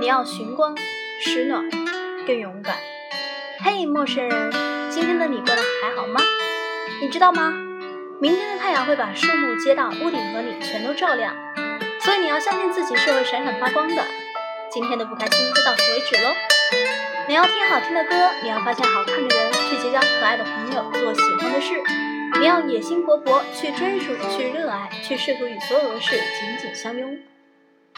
你要寻光使暖更勇敢。嘿陌生人今天的你过得还好吗？你知道吗？明天的太阳会把树木街道屋顶和你全都照亮所以你要相信自己是会闪闪发光的。今天的不开心就到此为止喽你要听好听的歌你要发现好看的人去结交可爱的朋友做喜欢的事。你要野心勃勃去追逐去热爱去试图与所有的事紧紧相拥。